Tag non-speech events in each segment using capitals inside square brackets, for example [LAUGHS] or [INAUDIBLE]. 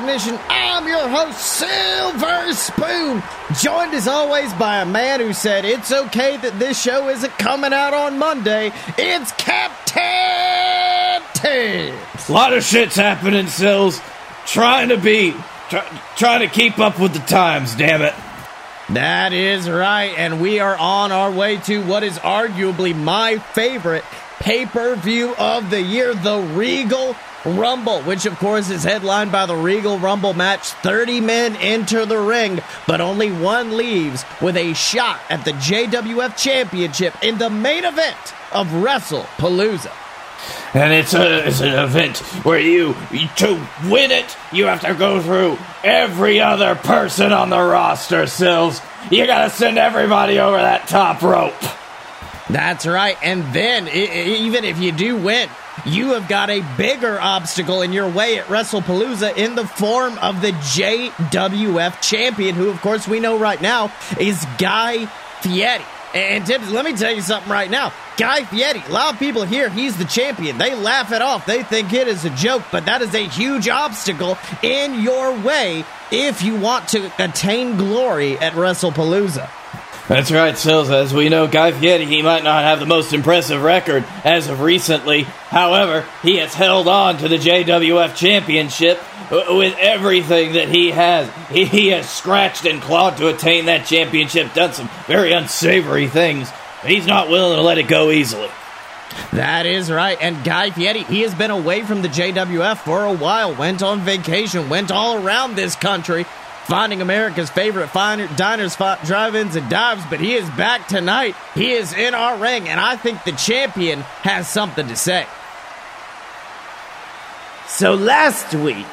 Ignition. I'm your host, Silver Spoon, joined as always by a man who said it's okay that this show isn't coming out on Monday. It's Captain Tibbs. A lot of shit's happening, Sills. Trying to be, try, trying to keep up with the times, damn it. That is right, and we are on our way to what is arguably my favorite pay per view of the year, the Regal Rumble, which of course is headlined by the Regal Rumble match. 30 men enter the ring, but only one leaves with a shot at the JWF Championship in the main event of WrestlePalooza. And it's a it's an event where you to win it, you have to go through every other person on the roster, Sills. You gotta send everybody over that top rope. That's right. And then, even if you do win, you have got a bigger obstacle in your way at WrestlePalooza in the form of the JWF champion, who, of course, we know right now is Guy Fieri. And let me tell you something right now. Guy Fieri, a lot of people here, he's the champion. They laugh it off. They think it is a joke, but that is a huge obstacle in your way if you want to attain glory at WrestlePalooza. That's right, Sills. As we know, Guy Fieri, he might not have the most impressive record as of recently. However, he has held on to the JWF Championship with everything that he has. He, has scratched and clawed to attain that championship, done some very unsavory things, but he's not willing to let it go easily. That is right. And Guy Fieri, he has been away from the JWF for a while, went on vacation, went all around this country, finding America's favorite finer, diners, drive-ins, and dives, but he is back tonight. He is in our ring, and I think the champion has something to say. So last week,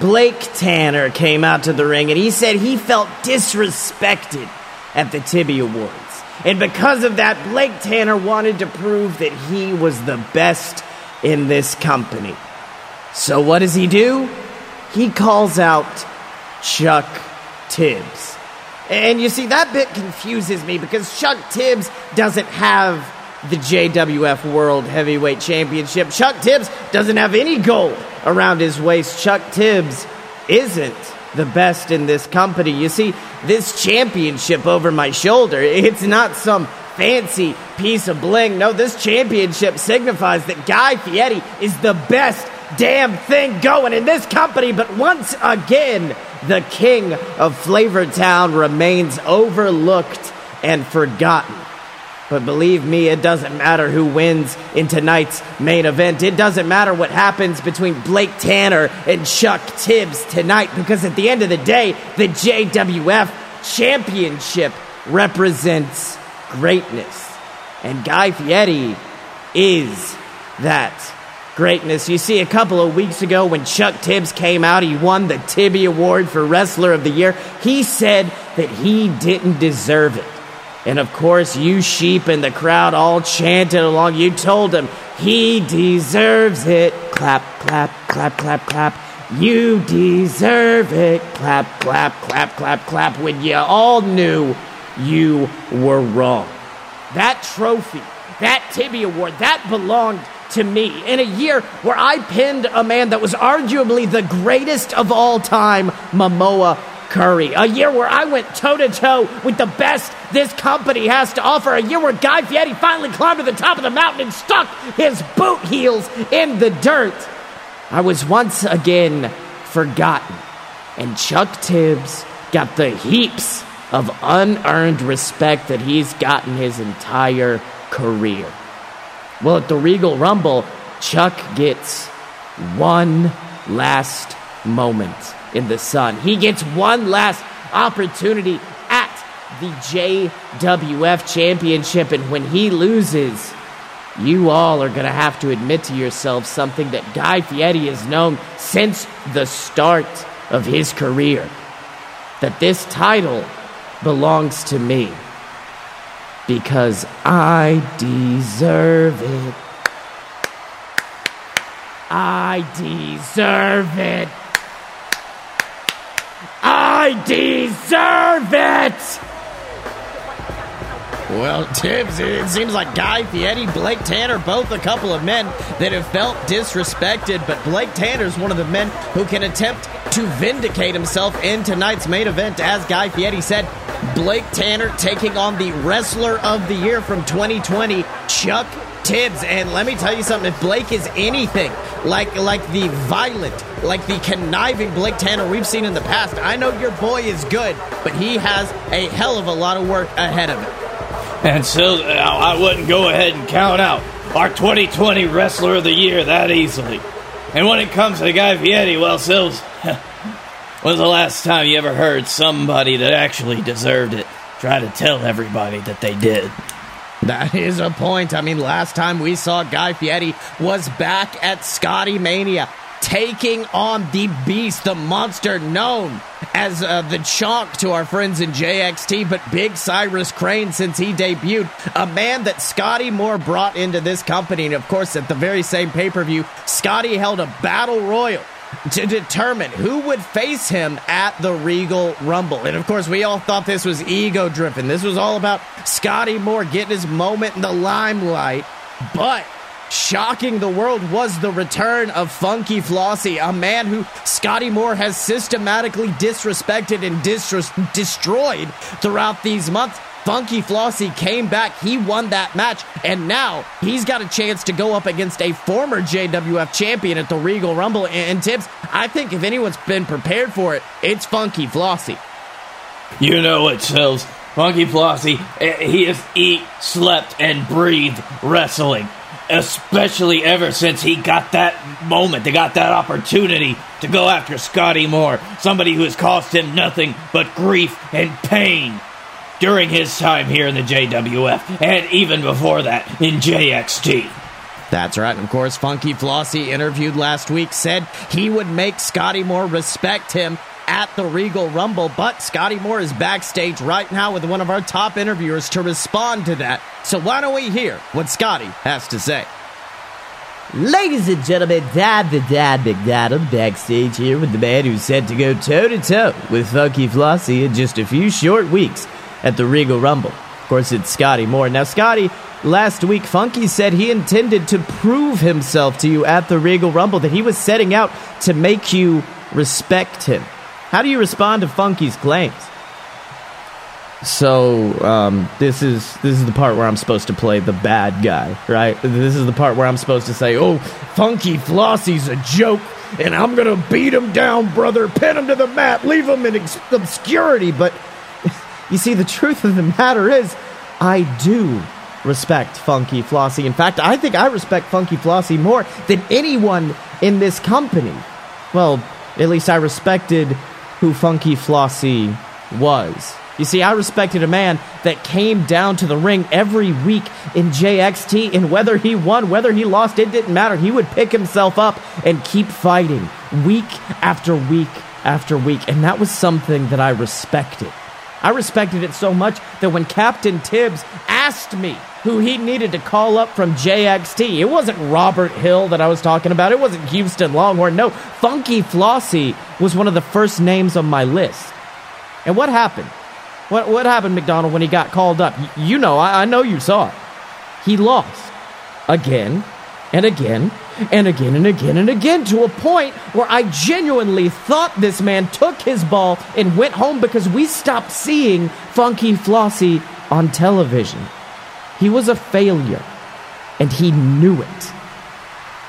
Blake Tanner came out to the ring and he said he felt disrespected at the Tibby Awards. And because of that, Blake Tanner wanted to prove that he was the best in this company. So what does he do? He calls out Chuck Tibbs. And you see, that bit confuses me because Chuck Tibbs doesn't have the JWF World Heavyweight Championship. Chuck Tibbs doesn't have any gold around his waist. Chuck Tibbs isn't the best in this company. You see, this championship over my shoulder, it's not some fancy piece of bling. No, this championship signifies that Guy Fieri is the best damn thing going in this company. But once again, the king of Flavortown remains overlooked and forgotten. But believe me, it doesn't matter who wins in tonight's main event. It doesn't matter what happens between Blake Tanner and Chuck Tibbs tonight, because at the end of the day, the JWF Championship represents greatness. And Guy Fieri is that greatness. You see, a couple of weeks ago when Chuck Tibbs came out, he won the Tibby Award for Wrestler of the Year. He said that he didn't deserve it. And of course, you sheep in the crowd all chanted along. You told him he deserves it. Clap, clap, clap, clap, clap. You deserve it. Clap, clap, clap, clap, clap. When you all knew you were wrong. That trophy, that Tibby Award, that belonged to me in a year where I pinned a man that was arguably the greatest of all time, Momoa Curry. A year where I went toe to toe with the best this company has to offer. A year where Guy Fieri finally climbed to the top of the mountain and stuck his boot heels in the dirt. I was once again forgotten. And Chuck Tibbs got the heaps of unearned respect that he's gotten his entire career. Well, at the Regal Rumble, Chuck gets one last moment in the sun. He gets one last opportunity at the JWF Championship, and when he loses, you all are going to have to admit to yourselves something that Guy Fieri has known since the start of his career that this title belongs to me because I deserve it. I deserve it. I deserve it. Well, Tibbs, it seems like Guy Fieri, Blake Tanner, both a couple of men that have felt disrespected, but Blake Tanner is one of the men who can attempt to vindicate himself in tonight's main event. As Guy Fieri said, Blake Tanner taking on the Wrestler of the Year from 2020, Chuck Tibbs. And let me tell you something, if Blake is anything like like the violent, like the conniving Blake Tanner we've seen in the past, I know your boy is good, but he has a hell of a lot of work ahead of him. And so uh, I wouldn't go ahead and count out our 2020 Wrestler of the Year that easily. And when it comes to the Guy Fieri, well, Sills, [LAUGHS] when's the last time you ever heard somebody that actually deserved it try to tell everybody that they did? That is a point. I mean, last time we saw Guy Fieri was back at Scotty Mania taking on the beast, the monster known as uh, the chalk to our friends in JXT, but Big Cyrus Crane since he debuted. A man that Scotty Moore brought into this company. And of course, at the very same pay per view, Scotty held a battle royal to determine who would face him at the Regal Rumble. And of course, we all thought this was ego driven. This was all about Scotty Moore getting his moment in the limelight. But Shocking the world was the return of Funky Flossie, a man who Scotty Moore has systematically disrespected and destroyed throughout these months. Funky Flossie came back, he won that match, and now he's got a chance to go up against a former JWF champion at the Regal Rumble. And Tibbs, I think if anyone's been prepared for it, it's Funky Flossie. You know what, Sills. Funky Flossie, eh, he has eat, slept, and breathed wrestling especially ever since he got that moment, they got that opportunity to go after Scotty Moore, somebody who has cost him nothing but grief and pain during his time here in the JWF, and even before that in JXT. That's right. And of course, Funky Flossie interviewed last week said he would make Scotty Moore respect him at the Regal Rumble. But Scotty Moore is backstage right now with one of our top interviewers to respond to that. So why don't we hear what Scotty has to say? Ladies and gentlemen, Dad the Dad McDonald backstage here with the man who's set to go toe to toe with Funky Flossie in just a few short weeks at the Regal Rumble. Of course, it's Scotty Moore. Now, Scotty, last week, Funky said he intended to prove himself to you at the Regal Rumble, that he was setting out to make you respect him. How do you respond to Funky's claims? So um, this is this is the part where I'm supposed to play the bad guy, right? This is the part where I'm supposed to say, "Oh, Funky Flossie's a joke, and I'm gonna beat him down, brother, pin him to the mat, leave him in obscurity." But you see, the truth of the matter is, I do respect Funky Flossie. In fact, I think I respect Funky Flossie more than anyone in this company. Well, at least I respected who Funky Flossie was. You see, I respected a man that came down to the ring every week in JXT, and whether he won, whether he lost, it didn't matter. He would pick himself up and keep fighting week after week after week, and that was something that I respected. I respected it so much that when Captain Tibbs asked me who he needed to call up from JXT, it wasn't Robert Hill that I was talking about. It wasn't Houston Longhorn. No, Funky Flossie was one of the first names on my list. And what happened? What, what happened, McDonald, when he got called up? You know, I, I know you saw it. He lost. Again and again and again and again and again to a point where I genuinely thought this man took his ball and went home because we stopped seeing Funky Flossie on television. He was a failure, and he knew it.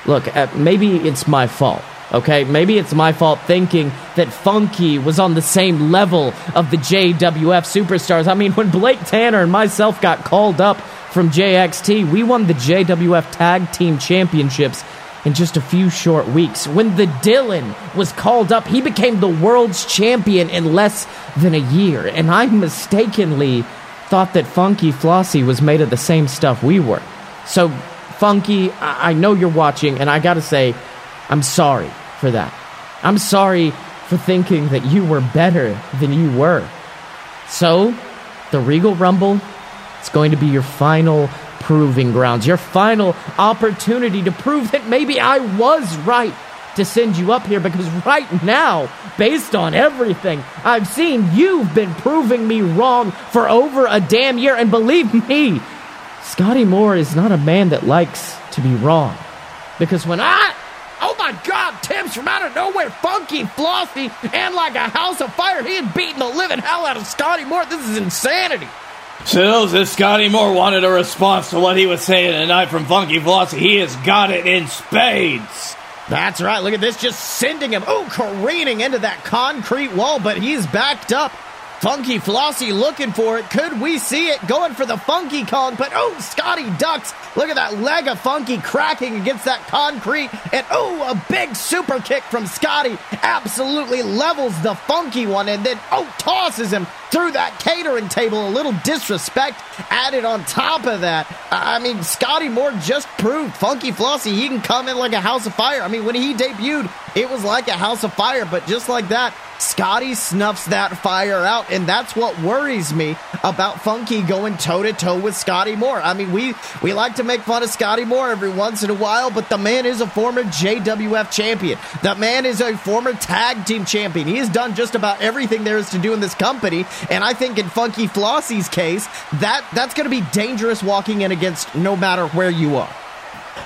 Look, uh, maybe it's my fault. Okay, maybe it's my fault thinking that Funky was on the same level of the JWF superstars. I mean, when Blake Tanner and myself got called up from JXT, we won the JWF Tag Team Championships in just a few short weeks. When the Dylan was called up, he became the world's champion in less than a year. And I mistakenly thought that Funky Flossie was made of the same stuff we were. So, Funky, I, I know you're watching, and I gotta say, I'm sorry for that. I'm sorry for thinking that you were better than you were. So, the Regal Rumble is going to be your final proving grounds, your final opportunity to prove that maybe I was right. to send you up here because right now, based on everything I've seen, you've been proving me wrong for over a damn year. And believe me, Scotty Moore is not a man that likes to be wrong. Because when I Oh my God, Tibbs from out of nowhere, funky, Flossie, and like a house of fire. He had beaten the living hell out of Scotty Moore. This is insanity. Sills, if Scotty Moore wanted a response to what he was saying tonight from Funky Flossie, he has got it in spades. That's right. Look at this, just sending him, oh, careening into that concrete wall, but he's backed up. Funky Flossie looking for it. Could we see it going for the Funky Kong? But oh, Scotty ducks. Look at that leg of Funky cracking against that concrete. And oh, a big super kick from Scotty absolutely levels the Funky one and then oh, tosses him through that catering table. A little disrespect added on top of that. I mean, Scotty Moore just proved Funky Flossie he can come in like a house of fire. I mean, when he debuted, it was like a house of fire, but just like that, Scotty snuffs that fire out, and that's what worries me about Funky going toe to toe with Scotty Moore. I mean, we we like to make fun of Scotty Moore every once in a while, but the man is a former JWF champion. The man is a former tag team champion. He has done just about everything there is to do in this company, and I think in Funky Flossie's case, that that's going to be dangerous walking in against no matter where you are.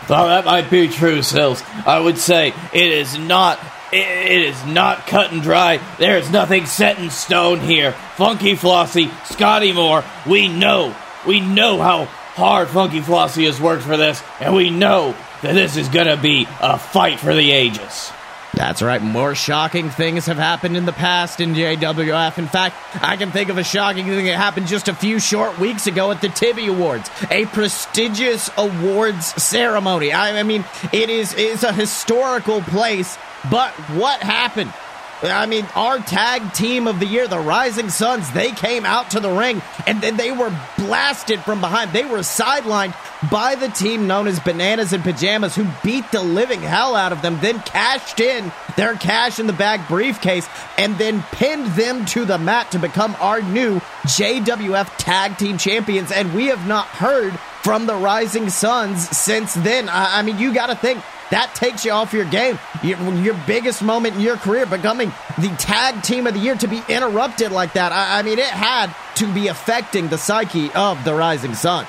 Well, that might be true, Sills. I would say it is not it is not cut and dry. There is nothing set in stone here. Funky Flossie, Scotty Moore, we know, we know how hard Funky Flossie has worked for this, and we know that this is going to be a fight for the ages. That's right. More shocking things have happened in the past in JWF. In fact, I can think of a shocking thing that happened just a few short weeks ago at the Tibby Awards, a prestigious awards ceremony. I, I mean, it is is a historical place. But what happened? I mean, our tag team of the year, the Rising Suns, they came out to the ring and then they were blasted from behind. They were sidelined by the team known as Bananas and Pajamas, who beat the living hell out of them, then cashed in their cash in the bag briefcase, and then pinned them to the mat to become our new JWF Tag Team Champions. And we have not heard from the Rising Suns since then. I, I mean, you got to think that takes you off your game. Your, your, biggest moment in your career, becoming the tag team of the year, to be interrupted like that. I, I mean, it had to be affecting the psyche of the Rising Suns.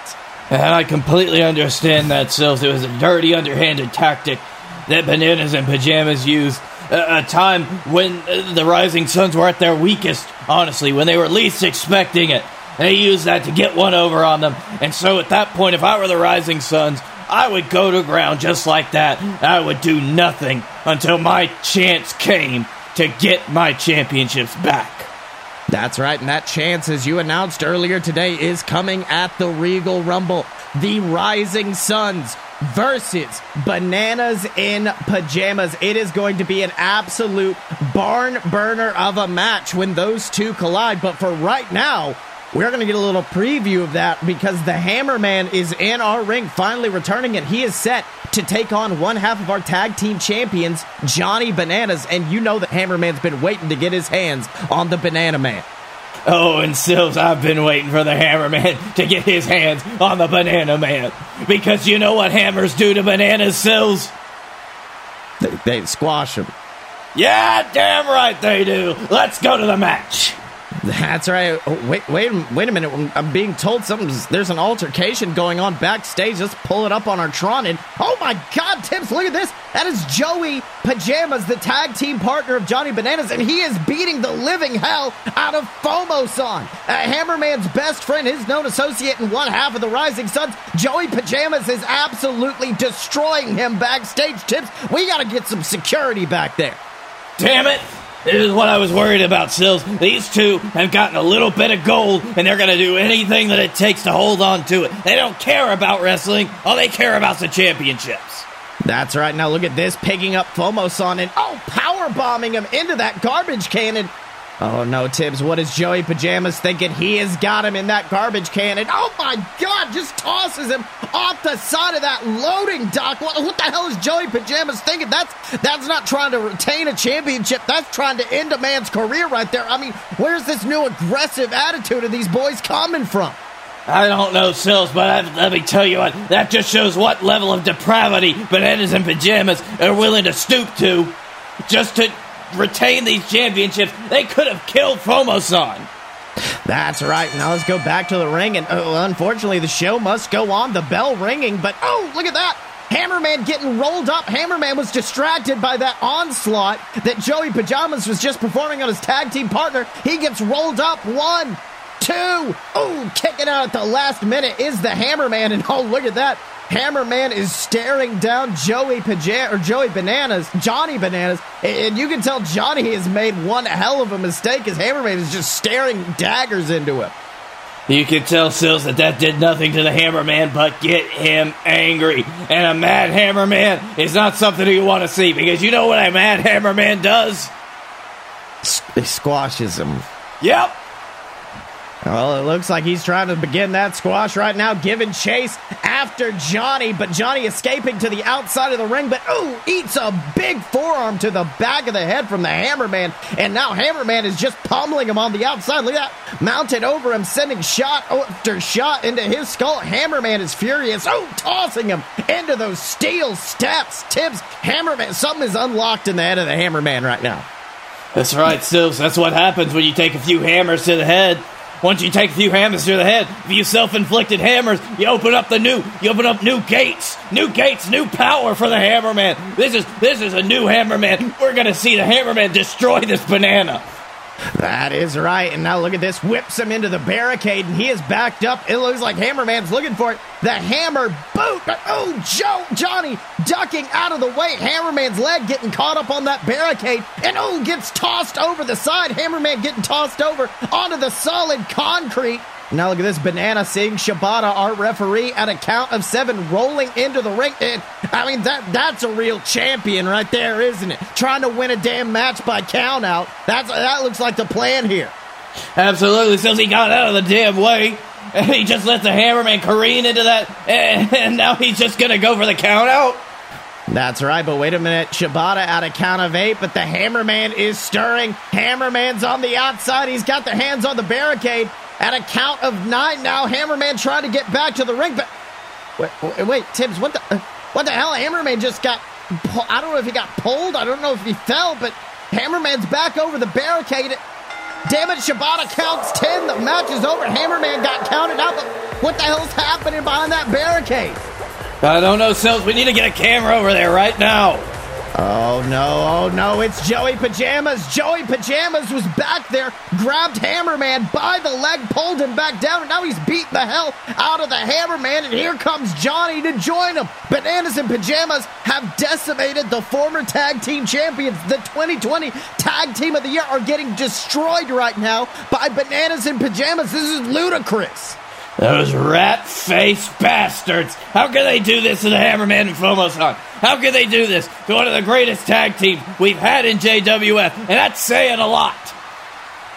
And I completely understand that, Sills. It was a dirty, underhanded tactic that Bananas and Pajamas used. A, time when the Rising Suns were at their weakest, honestly, when they were least expecting it. They used that to get one over on them. And so at that point, if I were the Rising Suns, I would go to ground just like that. I would do nothing until my chance came to get my championships back. That's right, and that chance, as you announced earlier today, is coming at the Regal Rumble. The Rising Suns versus Bananas in Pajamas. It is going to be an absolute barn burner of a match when those two collide. But for right now, we're going to get a little preview of that because the Hammerman is in our ring, finally returning, and he is set to take on one half of our tag team champions, Johnny Bananas. And you know that Hammerman's been waiting to get his hands on the Banana Man. Oh, and Sills, I've been waiting for the Hammerman [LAUGHS] to get his hands on the Banana Man. Because you know what hammers do to bananas, Sills? They, they squash them. Yeah, damn right they do. Let's go to the match. That's right. Oh, wait, wait, wait a minute. I'm being told there's an altercation going on backstage. Let's pull it up on our Tron. And oh my God, Tibbs, look at this. That is Joey Pajamas, the tag team partner of Johnny Bananas, and he is beating the living hell out of Fomosan, uh, Hammerman's best friend, his known associate, and one half of the Rising Suns. Joey Pajamas is absolutely destroying him backstage. Tibbs, we got to get some security back there. Damn it! This is what I was worried about, Sills. These two have gotten a little bit of gold, and they're going to do anything that it takes to hold on to it. They don't care about wrestling. All they care about is the championships. That's right. Now look at this, picking up Fomosan and oh, power bombing him into that garbage can. And Oh no, Tibbs, what is Joey Pajamas thinking? He has got him in that garbage can, and oh my god, just tosses him off the side of that loading dock. What, what, the hell is Joey Pajamas thinking? That's that's not trying to retain a championship. That's trying to end a man's career right there. I mean, where's this new aggressive attitude of these boys coming from? I don't know, Sills, but I, let me tell you what, that just shows what level of depravity bananas and pajamas are willing to stoop to just to retain these championships. They could have killed Fomosan. That's right. Now let's go back to the ring. And oh, unfortunately, the show must go on. The bell ringing. But oh, look at that. Hammerman getting rolled up. Hammerman was distracted by that onslaught that Joey Pajamas was just performing on his tag team partner. He gets rolled up. One, two. Oh, kicking out at the last minute is the Hammerman. And [LAUGHS] oh, look at that. Hammerman is staring down Joey Pajam or Joey Bananas, Johnny Bananas, and you can tell Johnny has made one hell of a mistake as Hammerman is just staring daggers into him. You can tell Sills that that did nothing to the Hammerman but get him angry. And a mad Hammerman is not something you want to see because you know what a mad Hammerman does? He squashes him. Yep. Well, it looks like he's trying to begin that squash right now, giving chase after Johnny, but Johnny escaping to the outside of the ring, but ooh, eats a big forearm to the back of the head from the Hammerman, and now Hammerman is just pummeling him on the outside. Look at that, mounted over him, sending shot after shot into his skull. Hammerman is furious, oh, tossing him into those steel steps. Tibbs, Hammerman, something is unlocked in the head of the Hammerman right now. That's right, Sills. That's what happens when you take a few hammers to the head. Once you take a few hammers to the head, a few self-inflicted hammers, you open up the new, you open up new gates, new gates, new power for the Hammerman. This is this is a new Hammerman. We're gonna see the Hammerman destroy this banana. That is right. And now look at this. Whips him into the barricade, and he is backed up. It looks like Hammerman's looking for it. The hammer boot. Oh, Joe, Johnny ducking out of the way. Hammerman's leg getting caught up on that barricade. And oh, gets tossed over the side. Hammerman getting tossed over onto the solid concrete. Now look at this banana seeing Shibata, our referee, at a count of seven, rolling into the ring. And I mean that that's a real champion right there, isn't it? Trying to win a damn match by count out. That's that looks like the plan here. Absolutely, since he got out of the damn way. And he just let the Hammerman careen into that, and now he's just gonna go for the count out. That's right, but wait a minute. Shibata at a count of eight, but the Hammerman is stirring. Hammerman's on the outside. He's got the hands on the barricade. At a count of nine now, Hammerman trying to get back to the ring, but wait, wait, wait Tibbs, what the, uh, what the hell? Hammerman just got, I don't know if he got pulled, I don't know if he fell, but Hammerman's back over the barricade. Damn it, Shibata counts 10. The match is over. Hammerman got counted out, but what the hell's happening behind that barricade? I don't know, Sills. We need to get a camera over there right now. Oh no, oh no, it's Joey Pajamas. Joey Pajamas was back there, grabbed Hammerman by the leg, pulled him back down, and now he's beating the hell out of the Hammerman, and here comes Johnny to join him. Bananas and Pajamas have decimated the former tag team champions. The 2020 tag team of the year are getting destroyed right now by Bananas and Pajamas. This is ludicrous. Those rat faced bastards! How can they do this to the Hammerman and Fomosan? How can they do this to one of the greatest tag teams we've had in JWF? And that's saying a lot.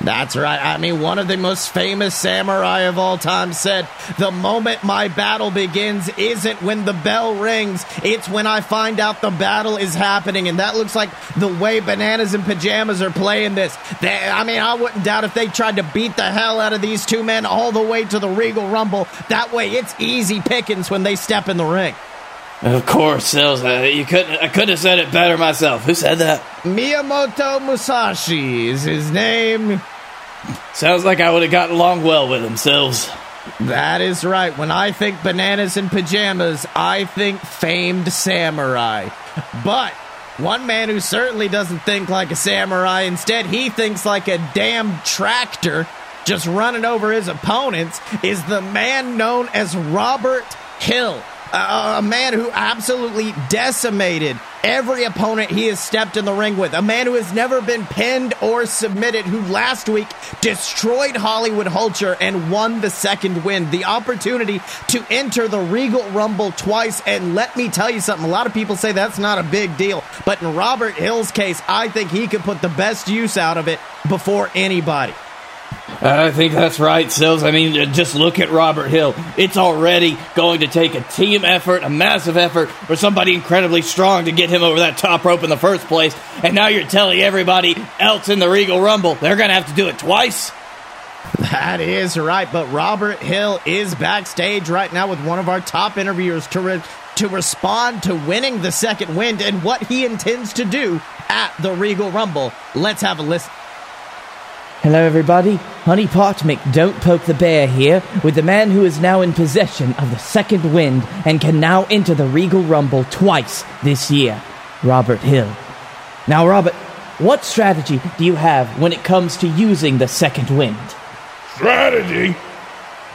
That's right. I mean, one of the most famous samurai of all time said, The moment my battle begins isn't when the bell rings, it's when I find out the battle is happening. And that looks like the way Bananas and Pajamas are playing this. They, I mean, I wouldn't doubt if they tried to beat the hell out of these two men all the way to the Regal Rumble. That way, it's easy pickings when they step in the ring. Of course. Uh, you couldn't. I couldn't have said it better myself. Who said that? Miyamoto Musashi is his name. Sounds like I would have gotten along well with themselves. That is right. When I think bananas and pajamas, I think famed samurai. But one man who certainly doesn't think like a samurai, instead, he thinks like a damn tractor just running over his opponents, is the man known as Robert Hill a, man who absolutely decimated every opponent he has stepped in the ring with. A man who has never been pinned or submitted, who last week destroyed Hollywood Hulcher and won the second win. The opportunity to enter the Regal Rumble twice. And let me tell you something, a lot of people say that's not a big deal. But in Robert Hill's case, I think he could put the best use out of it before anybody. I think that's right, Sills. I mean, just look at Robert Hill. It's already going to take a team effort, a massive effort, for somebody incredibly strong to get him over that top rope in the first place. And now you're telling everybody else in the Regal Rumble they're going to have to do it twice? That is right, but Robert Hill is backstage right now with one of our top interviewers to re- to respond to winning the second wind and what he intends to do at the Regal Rumble. Let's have a listen. Hello, everybody. Honey Pot Don't Poke the Bear here with the man who is now in possession of the second wind and can now enter the Regal Rumble twice this year, Robert Hill. Now, Robert, what strategy do you have when it comes to using the second wind? Strategy?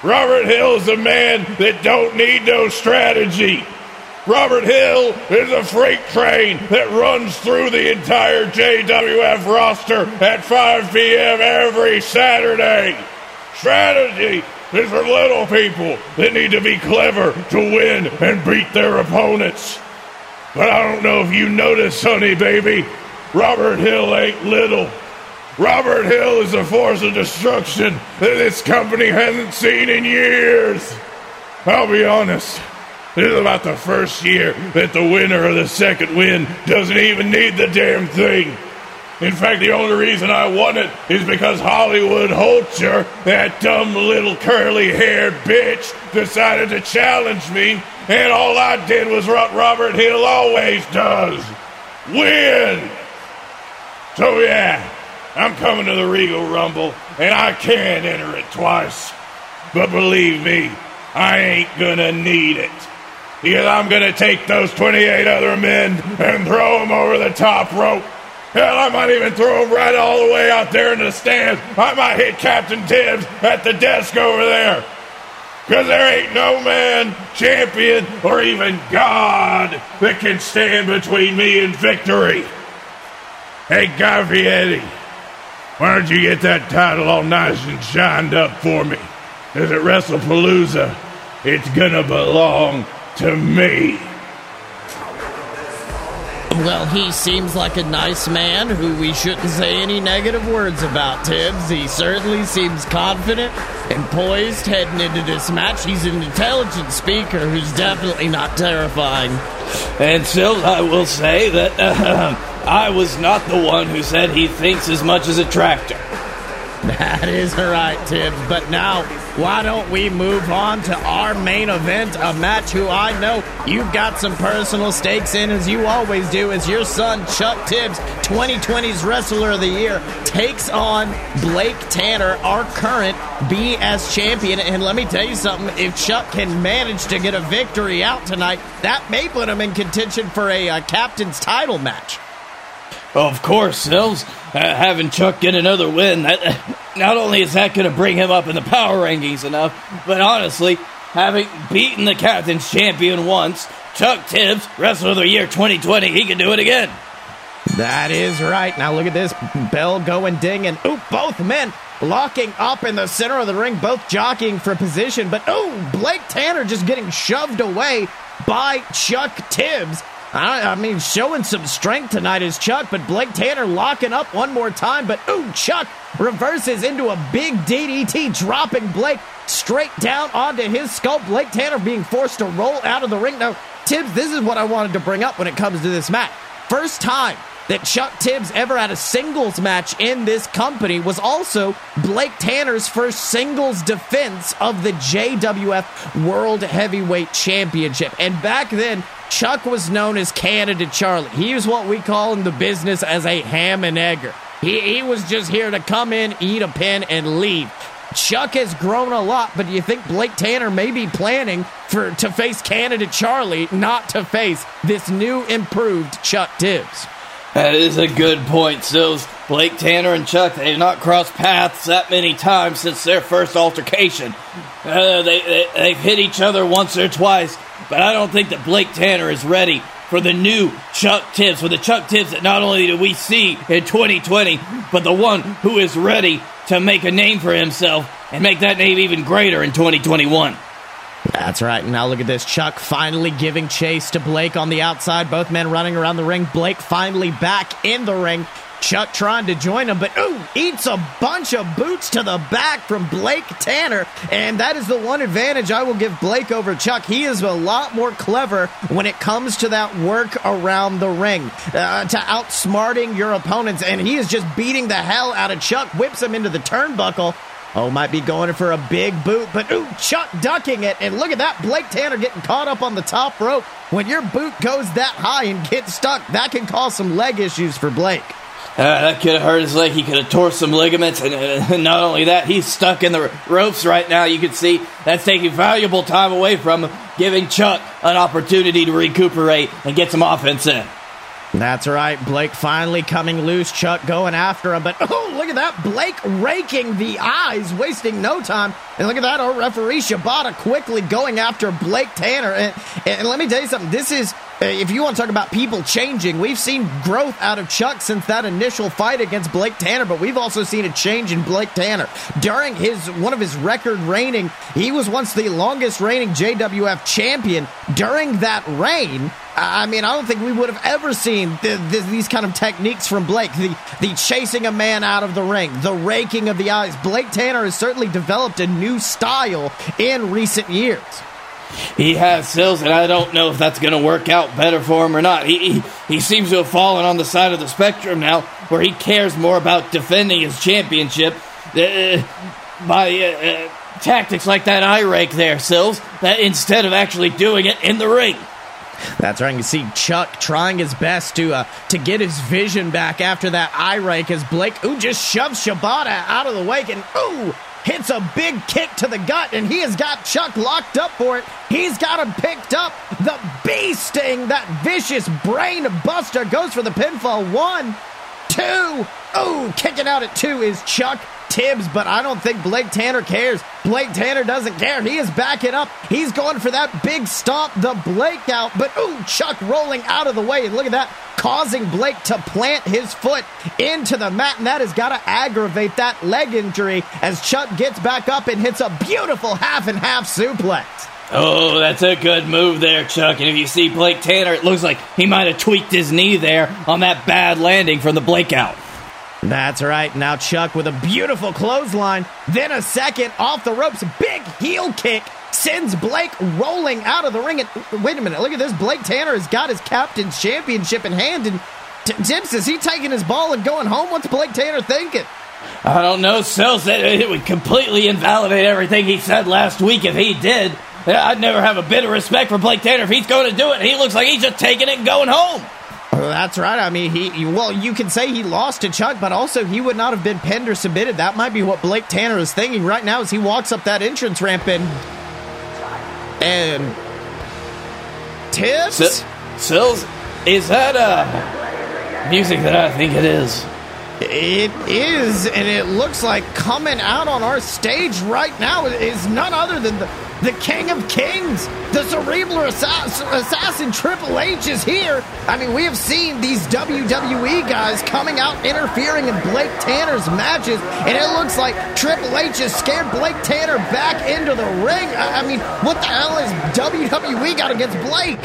Robert Hill's a man that don't need no strategy. Robert Hill is a freight train that runs through the entire JWF roster at 5 p.m. every Saturday. Strategy is for little people that need to be clever to win and beat their opponents. But I don't know if you noticed, honey baby, Robert Hill ain't little. Robert Hill is a force of destruction that this company hasn't seen in years. I'll be honest. This is about the first year that the winner of the second win doesn't even need the damn thing. In fact, the only reason I won it is because Hollywood Holcher, that dumb little curly haired bitch, decided to challenge me, and all I did was what Robert Hill always does win. So, yeah, I'm coming to the Regal Rumble, and I can't enter it twice. But believe me, I ain't gonna need it because I'm going to take those 28 other men and throw them over the top rope. Hell, I might even throw them right all the way out there in the stands. I might hit Captain Tibbs at the desk over there. Because there ain't no man, champion, or even God that can stand between me and victory. Hey, Guy Fieri, why don't you get that title all nice and shined up for me? Because at WrestlePalooza, it's gonna belong to me. Well, he seems like a nice man who we shouldn't say any negative words about, Tibbs. He certainly seems confident and poised heading into this match. He's an intelligent speaker who's definitely not terrifying. And still, I will say that uh, [CLEARS THROAT] I was not the one who said he thinks as much as a tractor. That is right, Tibbs. But now why don't we move on to our main event, a match who I know you've got some personal stakes in, as you always do, as your son, Chuck Tibbs, 2020's Wrestler of the Year, takes on Blake Tanner, our current BS champion. And let me tell you something, if Chuck can manage to get a victory out tonight, that may put him in contention for a, uh, captain's title match. Of course, Sills. Uh, having Chuck get another win, that, not only is that going to bring him up in the power rankings enough, but honestly, having beaten the captain's champion once, Chuck Tibbs, Wrestler of the Year 2020, he can do it again. That is right. Now look at this bell going ding, and oop, both men locking up in the center of the ring, both jockeying for position. But oh, Blake Tanner just getting shoved away by Chuck Tibbs. I, I, mean, showing some strength tonight is Chuck, but Blake Tanner locking up one more time. But ooh, Chuck reverses into a big DDT, dropping Blake straight down onto his skull. Blake Tanner being forced to roll out of the ring. Now, Tibbs, this is what I wanted to bring up when it comes to this match. First time that Chuck Tibbs ever had a singles match in this company was also Blake Tanner's first singles defense of the JWF World Heavyweight Championship. And back then, Chuck was known as Canada Charlie. He was what we call in the business as a ham and egger. He, he was just here to come in, eat a pin, and leave. Chuck has grown a lot, but do you think Blake Tanner may be planning for to face Canada Charlie, not to face this new improved Chuck Tibbs? That is a good point, Sills. Blake Tanner and Chuck, they have not crossed paths that many times since their first altercation. Uh, they, they, they've hit each other once or twice, but I don't think that Blake Tanner is ready for the new Chuck Tibbs, for the Chuck Tibbs that not only do we see in 2020, but the one who is ready to make a name for himself and make that name even greater in 2021. That's right. Now look at this. Chuck finally giving chase to Blake on the outside. Both men running around the ring. Blake finally back in the ring. Chuck trying to join him, but ooh, eats a bunch of boots to the back from Blake Tanner. And that is the one advantage I will give Blake over Chuck. He is a lot more clever when it comes to that work around the ring, uh, to outsmarting your opponents. And he is just beating the hell out of Chuck, whips him into the turnbuckle. Oh, might be going for a big boot, but ooh, Chuck ducking it. And look at that, Blake Tanner getting caught up on the top rope. When your boot goes that high and gets stuck, that can cause some leg issues for Blake. Uh, that could have hurt his leg. He could have tore some ligaments, and uh, [LAUGHS] not only that, he's stuck in the ropes right now. You can see that's taking valuable time away from him, giving Chuck an opportunity to recuperate and get some offense in. That's right. Blake finally coming loose. Chuck going after him. But [LAUGHS] oh, look at that. Blake raking the eyes, wasting no time. And look at that. Our referee Shibata quickly going after Blake Tanner. And, and let me tell you something. This is Uh, if you want to talk about people changing, we've seen growth out of Chuck since that initial fight against Blake Tanner, but we've also seen a change in Blake Tanner. During his one of his record reigning, he was once the longest reigning JWF champion. During that reign, I mean, I don't think we would have ever seen the, the, these kind of techniques from Blake. The the chasing a man out of the ring, the raking of the eyes. Blake Tanner has certainly developed a new style in recent years. He has Sills, and I don't know if that's going to work out better for him or not. He, he, he seems to have fallen on the side of the spectrum now, where he cares more about defending his championship uh, by uh, uh, tactics like that eye rake there, Sills, that instead of actually doing it in the ring. That's right. You see Chuck trying his best to uh, to get his vision back after that eye rake as Blake ooh just shoves Shibata out of the way and ooh hits a big kick to the gut, and he has got Chuck locked up for it. He's got him picked up. The bee sting, that vicious brain buster, goes for the pinfall. One, two. Oh, kicking out at two is Chuck Tibbs, but I don't think Blake Tanner cares. Blake Tanner doesn't care. He is backing up. He's going for that big stomp, the Blake out. But ooh, Chuck rolling out of the way. And look at that, causing Blake to plant his foot into the mat. And that has got to aggravate that leg injury as Chuck gets back up and hits a beautiful half and half suplex. Oh, that's a good move there, Chuck. And if you see Blake Tanner, it looks like he might have tweaked his knee there on that bad landing from the Blake out. That's right. Now Chuck with a beautiful clothesline, then a second off the ropes, big heel kick sends Blake rolling out of the ring. And wait a minute, look at this. Blake Tanner has got his captain's championship in hand, and T- Tibbs is he taking his ball and going home? What's Blake Tanner thinking? I don't know. Sills said it would completely invalidate everything he said last week if he did. I'd never have a bit of respect for Blake Tanner if he's going to do it. He looks like he's just taking it and going home. That's right. I mean, he well, you can say he lost to Chuck, but also he would not have been pinned or submitted. That might be what Blake Tanner is thinking right now as he walks up that entrance ramp and and Tibbs. S- Sills, is that uh music that I think it is? It is, and it looks like coming out on our stage right now is none other than the the King of Kings, the cerebral assassin, assassin Triple H is here. I mean, we have seen these WWE guys coming out interfering in Blake Tanner's matches, and it looks like Triple H has scared Blake Tanner back into the ring. I, I mean, what the hell has WWE got against Blake?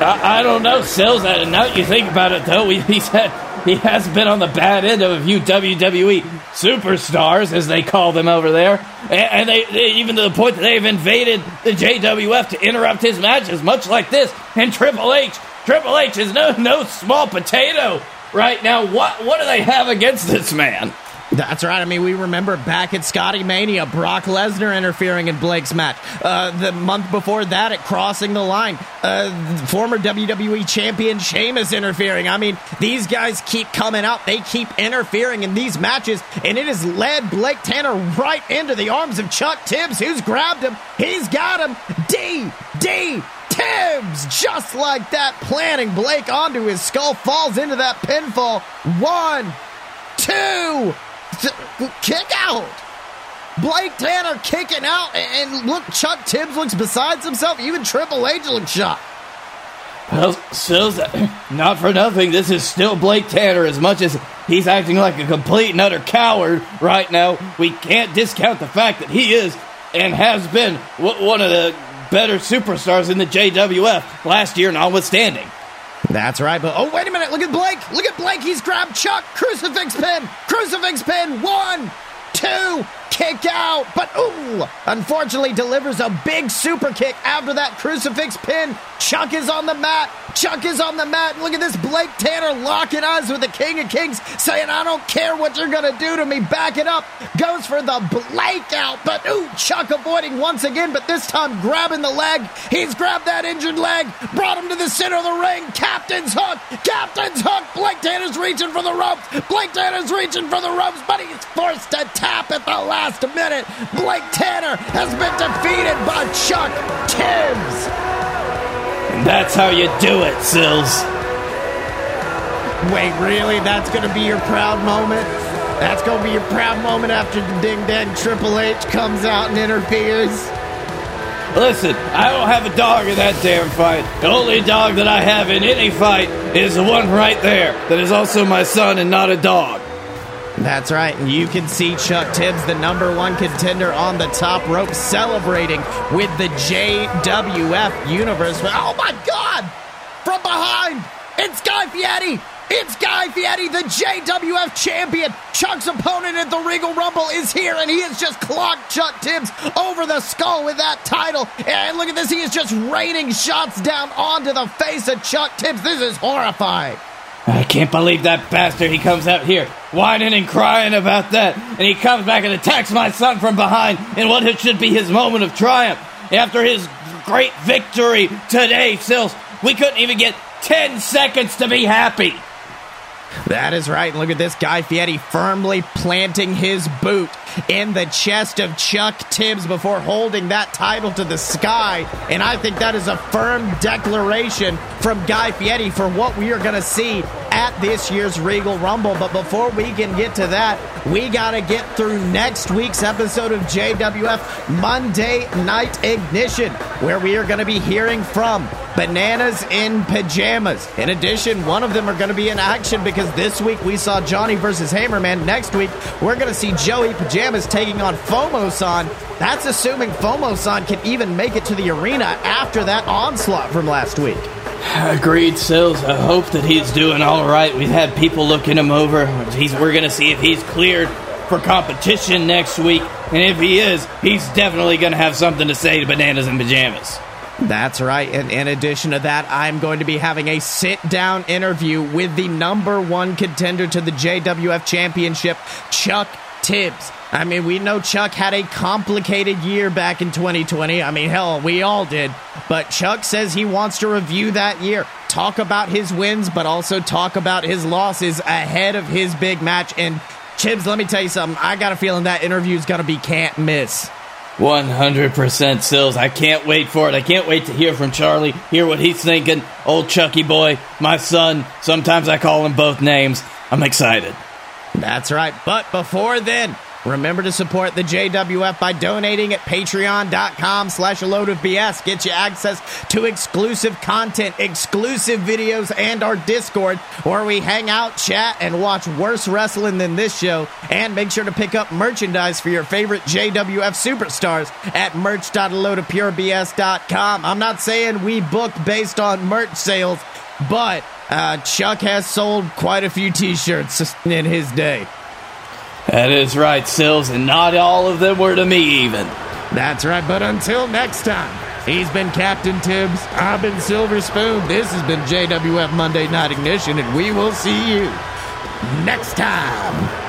I, I don't know, Sills. Now you think about it, though, [LAUGHS] he's had he has been on the bad end of a few WWE superstars, as they call them over there, and they, they, even to the point that they've invaded the JWF to interrupt his matches, much like this. And Triple H, Triple H is no no small potato right now. What what do they have against this man? That's right. I mean, we remember back at Scotty Mania, Brock Lesnar interfering in Blake's match. Uh, the month before that, at Crossing the Line, uh, former WWE champion Sheamus interfering. I mean, these guys keep coming out. They keep interfering in these matches, and it has led Blake Tanner right into the arms of Chuck Tibbs, who's grabbed him. He's got him. D, D, Tibbs, just like that, planting Blake onto his skull, falls into that pinfall. One, two, kick out. Blake Tanner kicking out, and look, Chuck Tibbs looks besides himself. Even Triple H looks shocked. Well, still, not for nothing. This is still Blake Tanner. As much as he's acting like a complete and utter coward right now, we can't discount the fact that he is and has been one of the better superstars in the JWF last year, notwithstanding. That's right, but oh, wait a minute. Look at Blake. Look at Blake. He's grabbed Chuck. Crucifix pin. Crucifix pin. One, two. Kick out, but ooh, unfortunately delivers a big super kick after that crucifix pin. Chuck is on the mat. Chuck is on the mat. Look at this Blake Tanner locking eyes with the King of Kings, saying, I don't care what you're going to do to me. Back it up. Goes for the Blake out, but ooh, Chuck avoiding once again, but this time grabbing the leg. He's grabbed that injured leg, brought him to the center of the ring. Captain's hook. Captain's hook. Blake Tanner's reaching for the ropes. Blake Tanner's reaching for the ropes, but he's forced to tap at the last minute. Blake Tanner has been defeated by Chuck Tibbs. That's how you do it, Sills. Wait, really? That's going to be your proud moment? That's going to be your proud moment after the ding dang Triple H comes out and interferes? Listen, I don't have a dog in that damn fight. The only dog that I have in any fight is the one right there that is also my son and not a dog. That's right. And you can see Chuck Tibbs, the number one contender on the top rope, celebrating with the JWF Universe. Oh my God! From behind, it's Guy Fieri. It's Guy Fieri, the JWF champion. Chuck's opponent at the Regal Rumble is here, and he has just clocked Chuck Tibbs over the skull with that title. And look at this, he is just raining shots down onto the face of Chuck Tibbs. This is horrifying. I can't believe that bastard. He comes out here whining and crying about that, and he comes back and attacks my son from behind in what should be his moment of triumph. After his great victory today, Sills, we couldn't even get 10 seconds to be happy. That is right. And Look at this guy Fieri firmly planting his boot in the chest of Chuck Tibbs before holding that title to the sky. And I think that is a firm declaration from Guy Fieri for what we are going to see at this year's Regal Rumble. But before we can get to that, we got to get through next week's episode of JWF Monday Night Ignition, where we are going to be hearing from Bananas in Pajamas. In addition, one of them are going to be in action because this week we saw Johnny versus Hammerman. Next week, we're going to see Joey Pajamas taking on Fomosan. That's assuming Fomosan can even make it to the arena after that onslaught from last week. Agreed, Sills. I hope that he's doing all right. We've had people looking him over. He's, we're going to see if he's cleared for competition next week. And if he is, he's definitely going to have something to say to Bananas and Pajamas. That's right. And in addition to that, I'm going to be having a sit down interview with the number one contender to the JWF Championship, Chuck Tibbs. I mean, we know Chuck had a complicated year back in 2020. I mean, hell, we all did. But Chuck says he wants to review that year, talk about his wins, but also talk about his losses ahead of his big match. And Tibbs, let me tell you something. I got a feeling that interview is going to be can't miss. 100% Sills. I can't wait for it. I can't wait to hear from Charlie, hear what he's thinking. Old Chucky boy, my son. Sometimes I call him both names. I'm excited. That's right. But before then, Remember to support the JWF by donating at patreon.com slash a load of BS. Get you access to exclusive content, exclusive videos, and our Discord where we hang out, chat, and watch worse wrestling than this show. And make sure to pick up merchandise for your favorite JWF superstars at merch.aloadofpurebs.com. I'm not saying we book based on merch sales, but uh, Chuck has sold quite a few t-shirts in his day. That is right, Sills, and not all of them were to me even. That's right, but until next time, he's been Captain Tibbs, I've been Silver Spoon, this has been JWF Monday Night Ignition, and we will see you next time.